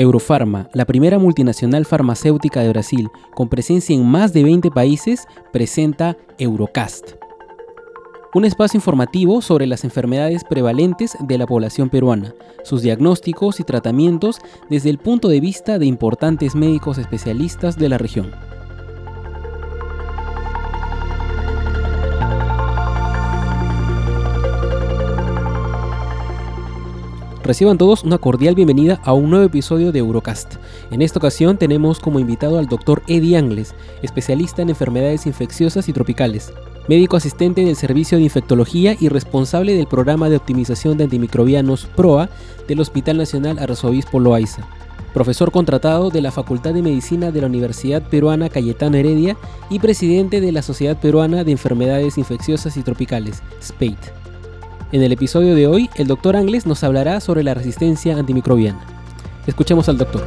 Eurofarma, la primera multinacional farmacéutica de Brasil, con presencia en más de 20 países, presenta Eurocast. Un espacio informativo sobre las enfermedades prevalentes de la población peruana, sus diagnósticos y tratamientos desde el punto de vista de importantes médicos especialistas de la región. Reciban todos una cordial bienvenida a un nuevo episodio de Eurocast. En esta ocasión tenemos como invitado al doctor Eddie Angles, especialista en enfermedades infecciosas y tropicales, médico asistente del Servicio de Infectología y responsable del programa de optimización de antimicrobianos PROA del Hospital Nacional Arzobispo Loaiza. Profesor contratado de la Facultad de Medicina de la Universidad Peruana Cayetano Heredia y presidente de la Sociedad Peruana de Enfermedades Infecciosas y Tropicales, SPATE. En el episodio de hoy, el doctor Angles nos hablará sobre la resistencia antimicrobiana. Escuchemos al doctor.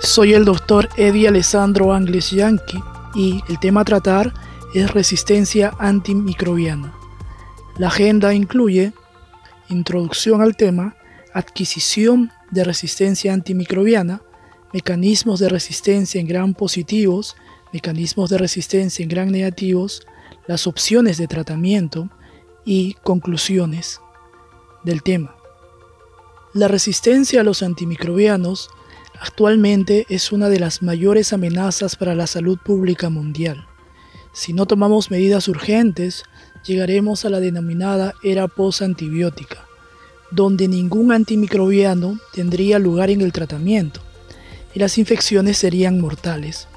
Soy el doctor Eddie Alessandro Angles Yankee y el tema a tratar es resistencia antimicrobiana. La agenda incluye introducción al tema, adquisición de resistencia antimicrobiana, mecanismos de resistencia en gran positivos mecanismos de resistencia en gran negativos, las opciones de tratamiento y conclusiones del tema. La resistencia a los antimicrobianos actualmente es una de las mayores amenazas para la salud pública mundial. Si no tomamos medidas urgentes, llegaremos a la denominada era post-antibiótica, donde ningún antimicrobiano tendría lugar en el tratamiento y las infecciones serían mortales.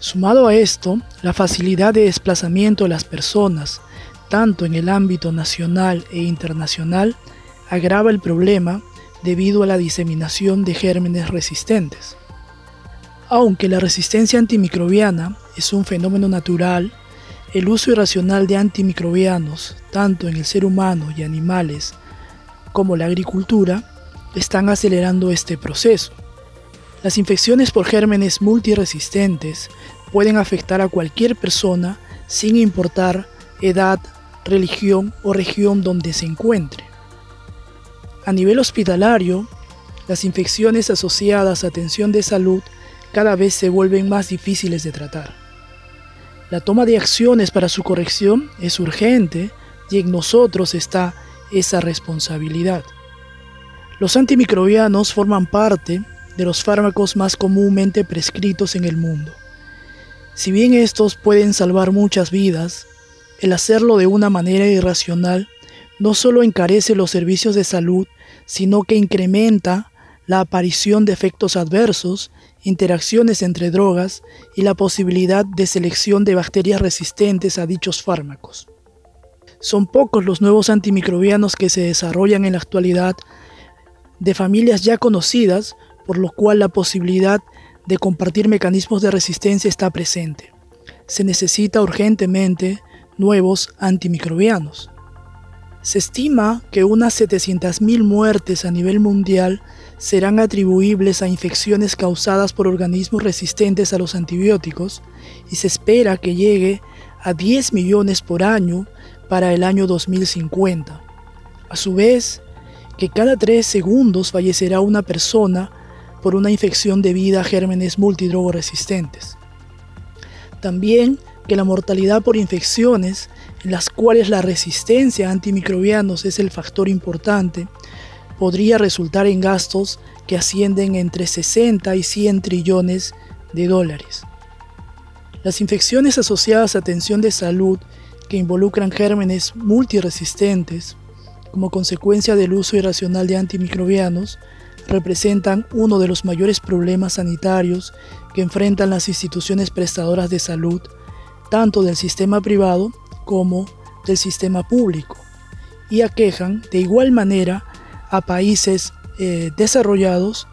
Sumado a esto, la facilidad de desplazamiento de las personas, tanto en el ámbito nacional e internacional, agrava el problema debido a la diseminación de gérmenes resistentes. Aunque la resistencia antimicrobiana es un fenómeno natural, el uso irracional de antimicrobianos, tanto en el ser humano y animales como la agricultura, están acelerando este proceso. Las infecciones por gérmenes multiresistentes pueden afectar a cualquier persona sin importar edad, religión o región donde se encuentre. A nivel hospitalario, las infecciones asociadas a atención de salud cada vez se vuelven más difíciles de tratar. La toma de acciones para su corrección es urgente y en nosotros está esa responsabilidad. Los antimicrobianos forman parte de los fármacos más comúnmente prescritos en el mundo. Si bien estos pueden salvar muchas vidas, el hacerlo de una manera irracional no solo encarece los servicios de salud, sino que incrementa la aparición de efectos adversos, interacciones entre drogas y la posibilidad de selección de bacterias resistentes a dichos fármacos. Son pocos los nuevos antimicrobianos que se desarrollan en la actualidad de familias ya conocidas por lo cual la posibilidad de compartir mecanismos de resistencia está presente. Se necesita urgentemente nuevos antimicrobianos. Se estima que unas 700.000 muertes a nivel mundial serán atribuibles a infecciones causadas por organismos resistentes a los antibióticos y se espera que llegue a 10 millones por año para el año 2050. A su vez, que cada 3 segundos fallecerá una persona por una infección debida a gérmenes multidrogoresistentes. También que la mortalidad por infecciones, en las cuales la resistencia a antimicrobianos es el factor importante, podría resultar en gastos que ascienden entre 60 y 100 trillones de dólares. Las infecciones asociadas a atención de salud que involucran gérmenes multiresistentes, como consecuencia del uso irracional de antimicrobianos, representan uno de los mayores problemas sanitarios que enfrentan las instituciones prestadoras de salud, tanto del sistema privado como del sistema público, y aquejan de igual manera a países eh, desarrollados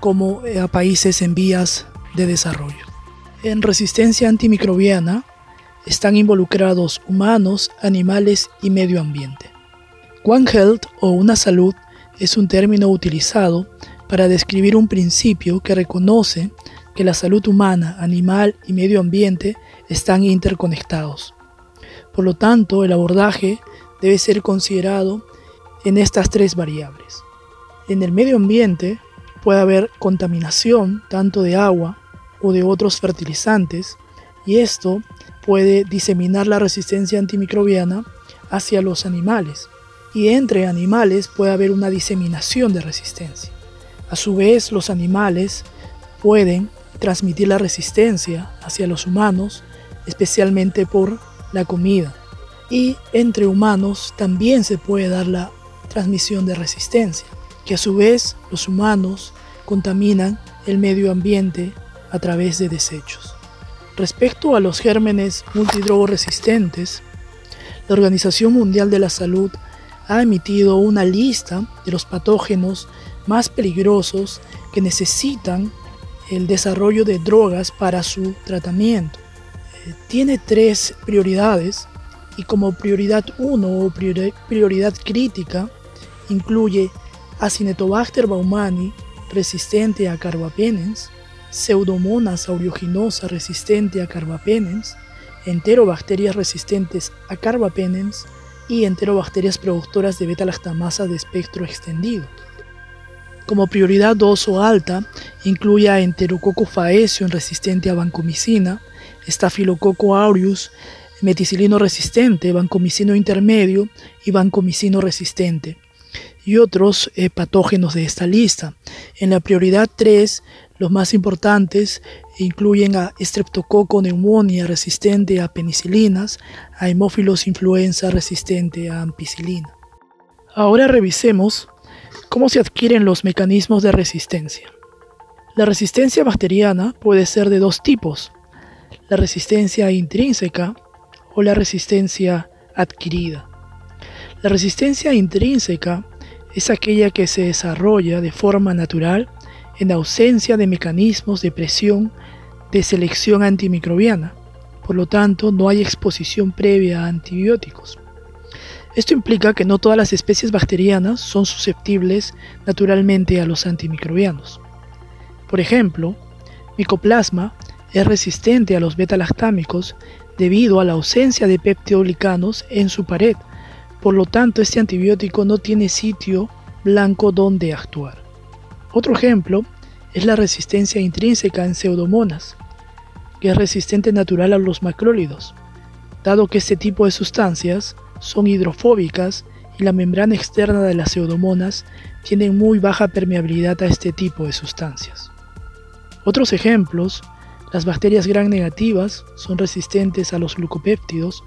como eh, a países en vías de desarrollo. En resistencia antimicrobiana están involucrados humanos, animales y medio ambiente. One Health o una salud es un término utilizado para describir un principio que reconoce que la salud humana, animal y medio ambiente están interconectados. Por lo tanto, el abordaje debe ser considerado en estas tres variables. En el medio ambiente puede haber contaminación tanto de agua o de otros fertilizantes y esto puede diseminar la resistencia antimicrobiana hacia los animales y entre animales puede haber una diseminación de resistencia. A su vez, los animales pueden transmitir la resistencia hacia los humanos, especialmente por la comida. Y entre humanos también se puede dar la transmisión de resistencia, que a su vez los humanos contaminan el medio ambiente a través de desechos. Respecto a los gérmenes multidrogoresistentes, la Organización Mundial de la Salud ha emitido una lista de los patógenos más peligrosos que necesitan el desarrollo de drogas para su tratamiento. Eh, tiene tres prioridades y como prioridad 1 o prioridad crítica incluye Acinetobacter baumani resistente a carbapenems, Pseudomonas aeruginosa resistente a carbapenems, enterobacterias resistentes a carbapenems y enterobacterias productoras de beta-lactamasa de espectro extendido. Como prioridad 2 o alta, incluye a Enterococo faecium resistente a vancomicina, Staphylococcus aureus meticilino resistente, vancomicino intermedio y vancomicino resistente y otros eh, patógenos de esta lista. En la prioridad 3, los más importantes incluyen a Streptococcus pneumonia resistente a penicilinas, a Haemophilus influenza resistente a ampicilina. Ahora revisemos cómo se adquieren los mecanismos de resistencia. La resistencia bacteriana puede ser de dos tipos, la resistencia intrínseca o la resistencia adquirida. La resistencia intrínseca es aquella que se desarrolla de forma natural en ausencia de mecanismos de presión de selección antimicrobiana. Por lo tanto, no hay exposición previa a antibióticos. Esto implica que no todas las especies bacterianas son susceptibles naturalmente a los antimicrobianos. Por ejemplo, Mycoplasma es resistente a los beta-lactámicos debido a la ausencia de peptidoglicanos en su pared por lo tanto, este antibiótico no tiene sitio blanco donde actuar. Otro ejemplo es la resistencia intrínseca en pseudomonas, que es resistente natural a los macrólidos, dado que este tipo de sustancias son hidrofóbicas y la membrana externa de las pseudomonas tiene muy baja permeabilidad a este tipo de sustancias. Otros ejemplos, las bacterias gram negativas son resistentes a los glucopéptidos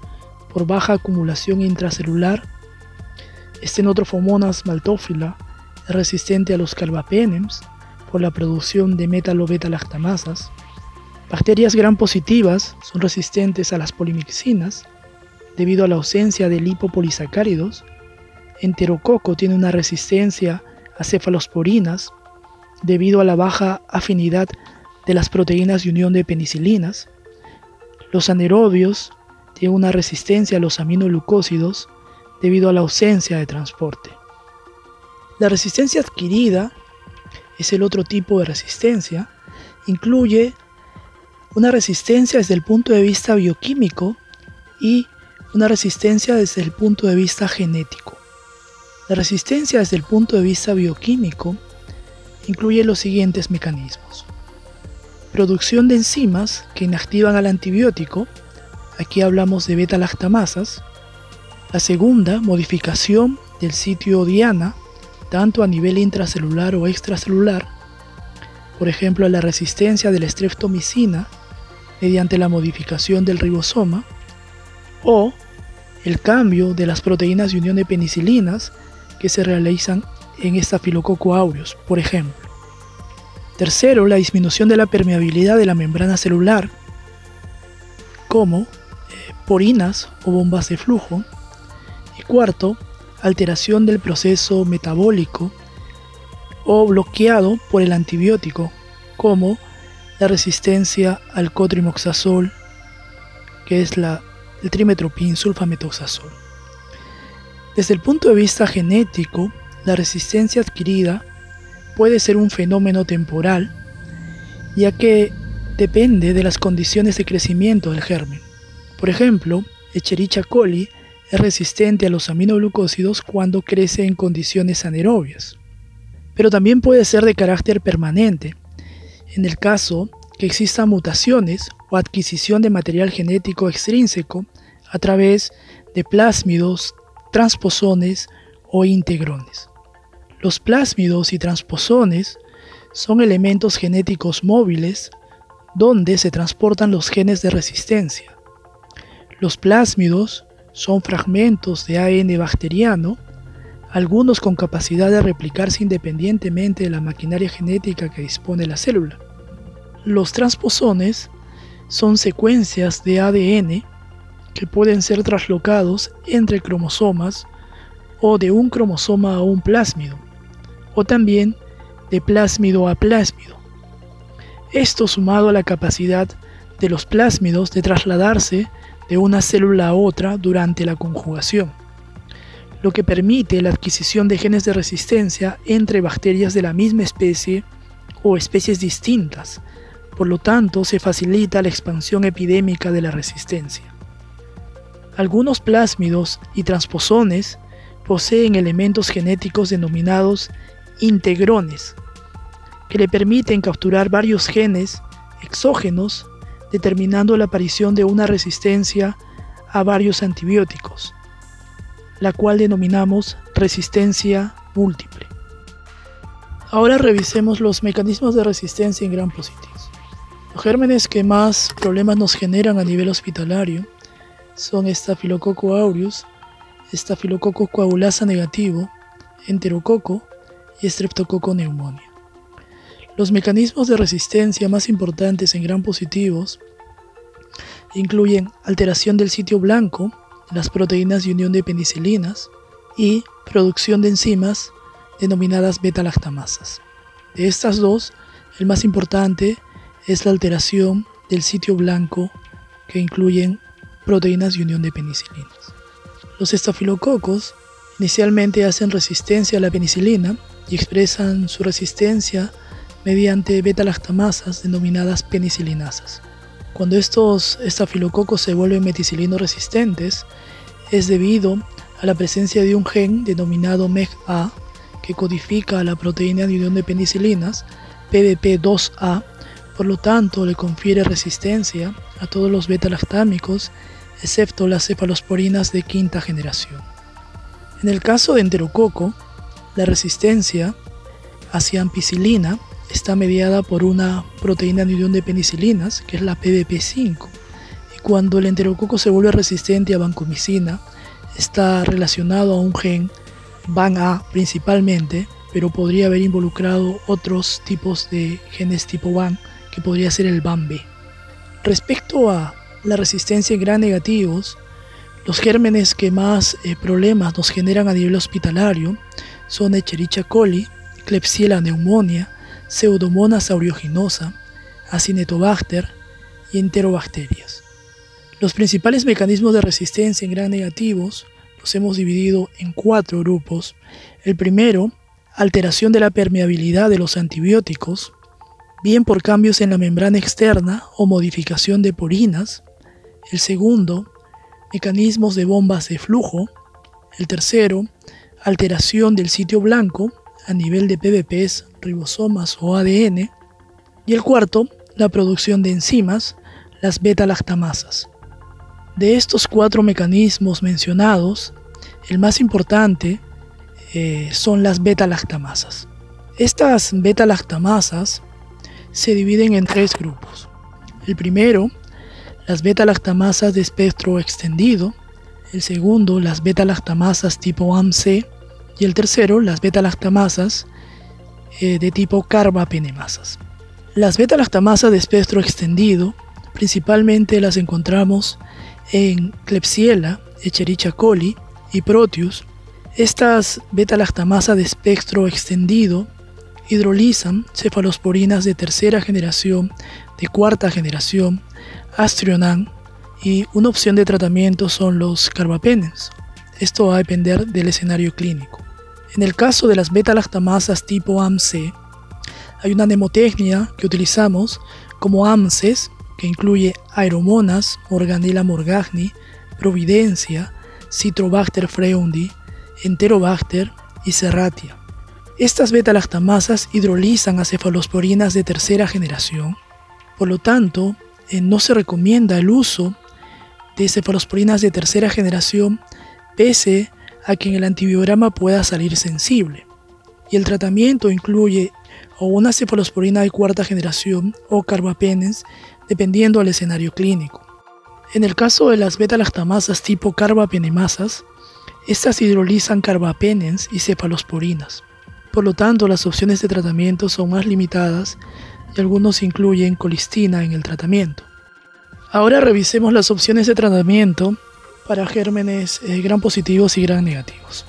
por baja acumulación intracelular. Stenotrofomonas maltófila resistente a los carbapenems por la producción de metalo-beta-lactamasas. Bacterias gram positivas son resistentes a las polimixinas debido a la ausencia de lipopolisacáridos. Enterococo tiene una resistencia a cefalosporinas debido a la baja afinidad de las proteínas de unión de penicilinas. Los anaerobios tiene una resistencia a los aminoglucósidos debido a la ausencia de transporte. La resistencia adquirida es el otro tipo de resistencia. Incluye una resistencia desde el punto de vista bioquímico y una resistencia desde el punto de vista genético. La resistencia desde el punto de vista bioquímico incluye los siguientes mecanismos. Producción de enzimas que inactivan al antibiótico, Aquí hablamos de beta-lactamasas. La segunda, modificación del sitio diana, tanto a nivel intracelular o extracelular, por ejemplo, la resistencia de la streptomicina mediante la modificación del ribosoma, o el cambio de las proteínas de unión de penicilinas que se realizan en Staphylococcus aureus, por ejemplo. Tercero, la disminución de la permeabilidad de la membrana celular, como porinas o bombas de flujo. Y cuarto, alteración del proceso metabólico o bloqueado por el antibiótico, como la resistencia al cotrimoxazol, que es la, el trimetropin sulfametoxazol. Desde el punto de vista genético, la resistencia adquirida puede ser un fenómeno temporal, ya que depende de las condiciones de crecimiento del germen. Por ejemplo, Echerichia coli es resistente a los aminoglucósidos cuando crece en condiciones anaerobias. Pero también puede ser de carácter permanente, en el caso que existan mutaciones o adquisición de material genético extrínseco a través de plásmidos, transposones o integrones. Los plásmidos y transposones son elementos genéticos móviles donde se transportan los genes de resistencia. Los plásmidos son fragmentos de ADN bacteriano, algunos con capacidad de replicarse independientemente de la maquinaria genética que dispone la célula. Los transposones son secuencias de ADN que pueden ser traslocados entre cromosomas o de un cromosoma a un plásmido, o también de plásmido a plásmido. Esto sumado a la capacidad de los plásmidos de trasladarse de una célula a otra durante la conjugación, lo que permite la adquisición de genes de resistencia entre bacterias de la misma especie o especies distintas, por lo tanto se facilita la expansión epidémica de la resistencia. Algunos plásmidos y transposones poseen elementos genéticos denominados integrones, que le permiten capturar varios genes exógenos, determinando la aparición de una resistencia a varios antibióticos, la cual denominamos resistencia múltiple. Ahora revisemos los mecanismos de resistencia en gran positivos. Los gérmenes que más problemas nos generan a nivel hospitalario son Staphylococcus aureus, Staphylococcus coagulasa negativo, Enterococo y Streptococcus pneumonia. Los mecanismos de resistencia más importantes en gram positivos incluyen alteración del sitio blanco, las proteínas de unión de penicilinas y producción de enzimas denominadas beta-lactamasas. De estas dos, el más importante es la alteración del sitio blanco que incluyen proteínas de unión de penicilinas. Los estafilococos inicialmente hacen resistencia a la penicilina y expresan su resistencia mediante beta-lactamasas denominadas penicilinasas. Cuando estos estafilococos se vuelven meticilino resistentes, es debido a la presencia de un gen denominado MEG-A que codifica la proteína de unión de penicilinas, PDP2A, por lo tanto le confiere resistencia a todos los beta-lactámicos excepto las cefalosporinas de quinta generación. En el caso de enterococo, la resistencia hacia ampicilina está mediada por una proteína unión de penicilinas, que es la PDP5, y cuando el enterococo se vuelve resistente a vancomicina, está relacionado a un gen VAN-A principalmente, pero podría haber involucrado otros tipos de genes tipo VAN, que podría ser el VAN-B. Respecto a la resistencia en gran negativos, los gérmenes que más eh, problemas nos generan a nivel hospitalario son Echerichia coli, Klebsiella pneumonia, Pseudomonas aeruginosa, Acinetobacter y enterobacterias. Los principales mecanismos de resistencia en gran negativos los hemos dividido en cuatro grupos. El primero, alteración de la permeabilidad de los antibióticos, bien por cambios en la membrana externa o modificación de porinas. El segundo, mecanismos de bombas de flujo. El tercero, alteración del sitio blanco a nivel de PBPs, ribosomas o ADN. Y el cuarto, la producción de enzimas, las beta-lactamasas. De estos cuatro mecanismos mencionados, el más importante eh, son las beta-lactamasas. Estas beta-lactamasas se dividen en tres grupos. El primero las beta-lactamasas de espectro extendido, el segundo las beta-lactamasas tipo AMC y el tercero las beta-lactamasas eh, de tipo carbapenemasas. Las beta-lactamasas de espectro extendido principalmente las encontramos en Klebsiella, Echerichia coli y Proteus. Estas beta-lactamasas de espectro extendido hidrolizan cefalosporinas de tercera generación, de cuarta generación, Astrionan y una opción de tratamiento son los carbapenes. Esto va a depender del escenario clínico. En el caso de las beta-lactamasas tipo AMC, hay una mnemotecnia que utilizamos como AMCES, que incluye Aeromonas, Morganella morgagni, Providencia, Citrobacter freundi, Enterobacter y Serratia. Estas beta-lactamasas hidrolizan a cefalosporinas de tercera generación, por lo tanto, eh, no se recomienda el uso de cefalosporinas de tercera generación pese a que en el antibiograma pueda salir sensible. Y el tratamiento incluye o una cefalosporina de cuarta generación o carbapenems dependiendo del escenario clínico. En el caso de las beta-lactamasas tipo carbapenemasas, estas hidrolizan carbapenems y cefalosporinas. Por lo tanto, las opciones de tratamiento son más limitadas y algunos incluyen colistina en el tratamiento. Ahora revisemos las opciones de tratamiento para gérmenes eh, gran positivos y gran negativos.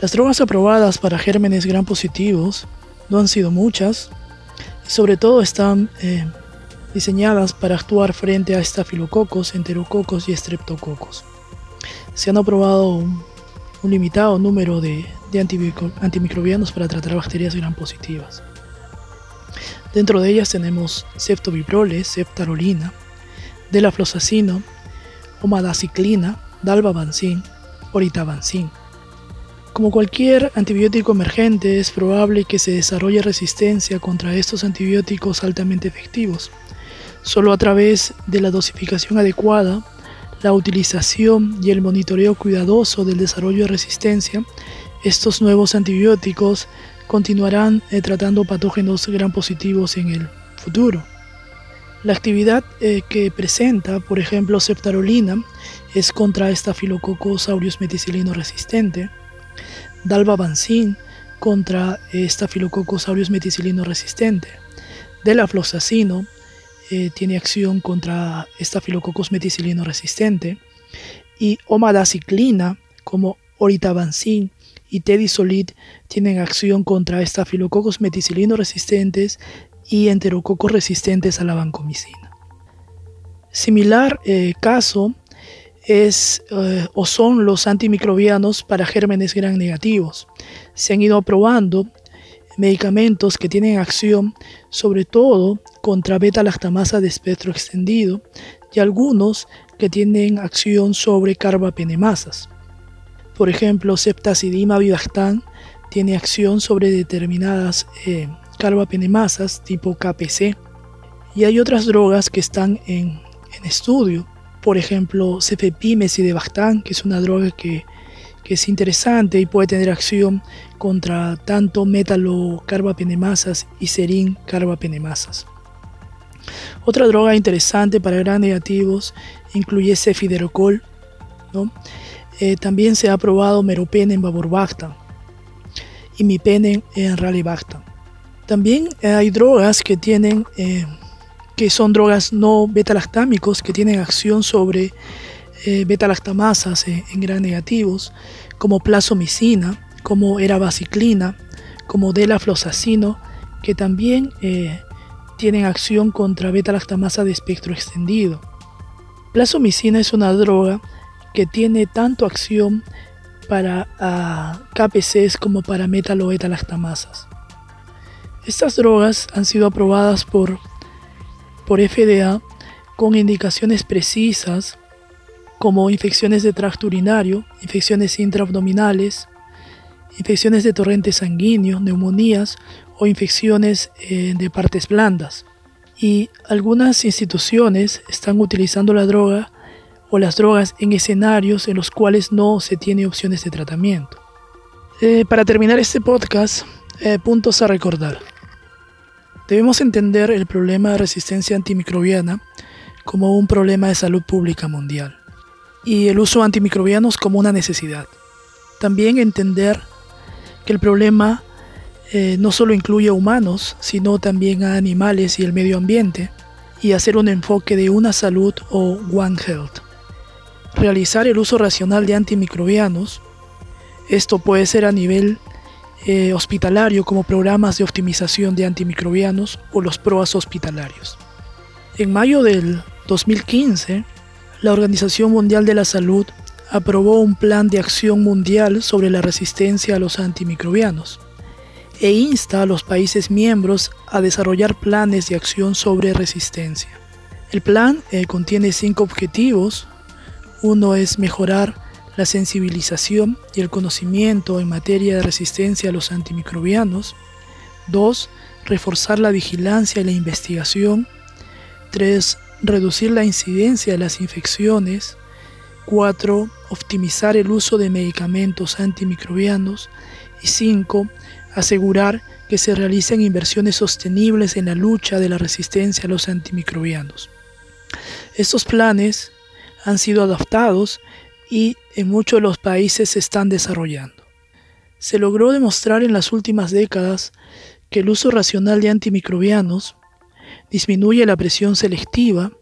Las drogas aprobadas para gérmenes gran positivos no han sido muchas y sobre todo están eh, diseñadas para actuar frente a estafilococos, enterococos y estreptococos. Se han aprobado un, limitado número de, antimicrobianos para tratar bacterias gram positivas. Dentro de ellas tenemos ceftobiproles, ceftarolina, delaflosacino, omadaciclina, dalbavancin, oritabancin. Como cualquier antibiótico emergente, es probable que se desarrolle resistencia contra estos antibióticos altamente efectivos. Solo a través de la dosificación adecuada, la utilización y el monitoreo cuidadoso del desarrollo de resistencia, estos nuevos antibióticos continuarán eh, tratando patógenos gran positivos en el futuro. La actividad eh, que presenta, por ejemplo, septarolina, es contra Staphylococcus meticilino resistente, dalbavancin contra Staphylococcus aureus meticilino resistente, delafloxacino eh, tiene acción contra Staphylococcus meticilino resistente. Y omadaciclina como oritabancin y tedisolid tienen acción contra estafilococos meticilino resistentes y enterococos resistentes a la vancomicina. Similar eh, caso es eh, o son los antimicrobianos para gérmenes gran negativos. Se han ido probando medicamentos que tienen acción sobre todo contra beta-lactamasa de espectro extendido y algunos que tienen acción sobre carbapenemasas. Por ejemplo, septacidima vivactan tiene acción sobre determinadas eh, carbapenemasas tipo KPC. Y hay otras drogas que están en, estudio. Por ejemplo, cefepimezidebactam, que es una droga que, que es interesante y puede tener acción contra tanto metalocarbapenemasas y serin carbapenemasas. Otra droga interesante para gran negativos incluye cefiderocol, ¿no? Eh, también se ha probado meropen en y mipenen en ralibactam. También hay drogas que tienen eh, que son drogas no beta-lactámicos que tienen acción sobre eh, beta-lactamasas en gran negativos, como plasomicina, como erabaciclina, como delaflosacino, que también tienen acción contra beta-lactamasa de espectro extendido. Plasomicina es una droga que tiene tanto acción para ah, KPCs como para metaloetalactamasas. Estas drogas han sido aprobadas por, por FDA con indicaciones precisas como infecciones de tracto urinario, infecciones intraabdominales, infecciones de torrente sanguíneo, neumonías o infecciones eh, de partes blandas. Y algunas instituciones están utilizando la droga o las drogas en escenarios en los cuales no se tiene opciones de tratamiento. Eh, para terminar este podcast, eh, puntos a recordar. Debemos entender el problema de resistencia antimicrobiana como un problema de salud pública mundial y el uso de antimicrobianos como una necesidad. También entender que el problema eh, no solo incluye a humanos, sino también a animales y el medio ambiente, y hacer un enfoque de una salud o One Health realizar el uso racional de antimicrobianos. Esto puede ser a nivel eh, hospitalario como programas de optimización de antimicrobianos o los PROAS hospitalarios. En mayo del 2015, la Organización Mundial de la Salud aprobó un plan de acción mundial sobre la resistencia a los antimicrobianos e insta a los países miembros a desarrollar planes de acción sobre resistencia. El plan eh, contiene cinco objetivos uno es mejorar la sensibilización y el conocimiento en materia de resistencia a los antimicrobianos. 2. Reforzar la vigilancia y la investigación. 3. Reducir la incidencia de las infecciones. 4. Optimizar el uso de medicamentos antimicrobianos. Y 5. Asegurar que se realicen inversiones sostenibles en la lucha de la resistencia a los antimicrobianos. Estos planes han sido adaptados y en muchos de los países se están desarrollando. Se logró demostrar en las últimas décadas que el uso racional de antimicrobianos disminuye la presión selectiva,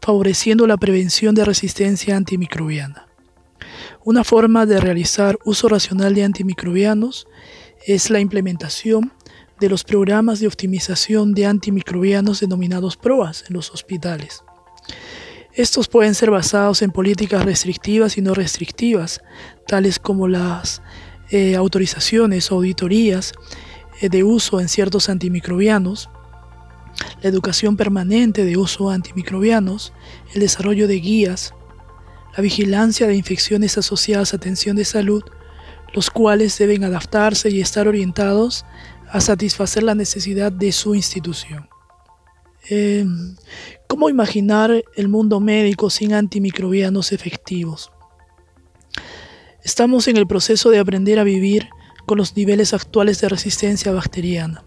favoreciendo la prevención de resistencia antimicrobiana. Una forma de realizar uso racional de antimicrobianos es la implementación de los programas de optimización de antimicrobianos denominados PROAS en los hospitales. Estos pueden ser basados en políticas restrictivas y no restrictivas, tales como las eh, autorizaciones o auditorías eh, de uso en ciertos antimicrobianos, la educación permanente de uso antimicrobianos, el desarrollo de guías, la vigilancia de infecciones asociadas a atención de salud, los cuales deben adaptarse y estar orientados a satisfacer la necesidad de su institución. Em, ¿Cómo imaginar el mundo médico sin antimicrobianos efectivos? Estamos en el proceso de aprender a vivir con los niveles actuales de resistencia bacteriana.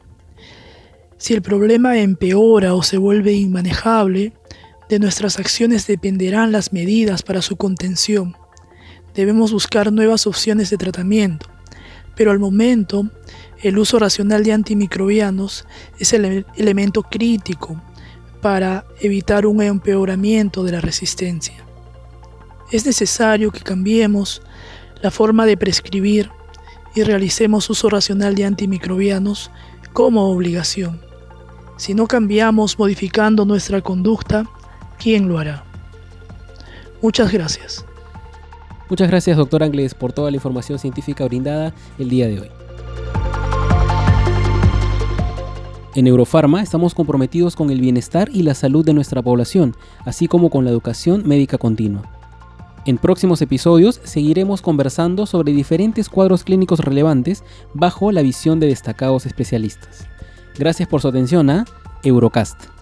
Si el problema empeora o se vuelve inmanejable, de nuestras acciones dependerán las medidas para su contención. Debemos buscar nuevas opciones de tratamiento, pero al momento el uso racional de antimicrobianos es el elemento crítico para evitar un empeoramiento de la resistencia. Es necesario que cambiemos la forma de prescribir y realicemos uso racional de antimicrobianos como obligación. Si no cambiamos modificando nuestra conducta, ¿quién lo hará? Muchas gracias. Muchas gracias, doctor Angles, por toda la información científica brindada el día de hoy. En Eurofarma estamos comprometidos con el bienestar y la salud de nuestra población, así como con la educación médica continua. En próximos episodios seguiremos conversando sobre diferentes cuadros clínicos relevantes bajo la visión de destacados especialistas. Gracias por su atención a Eurocast.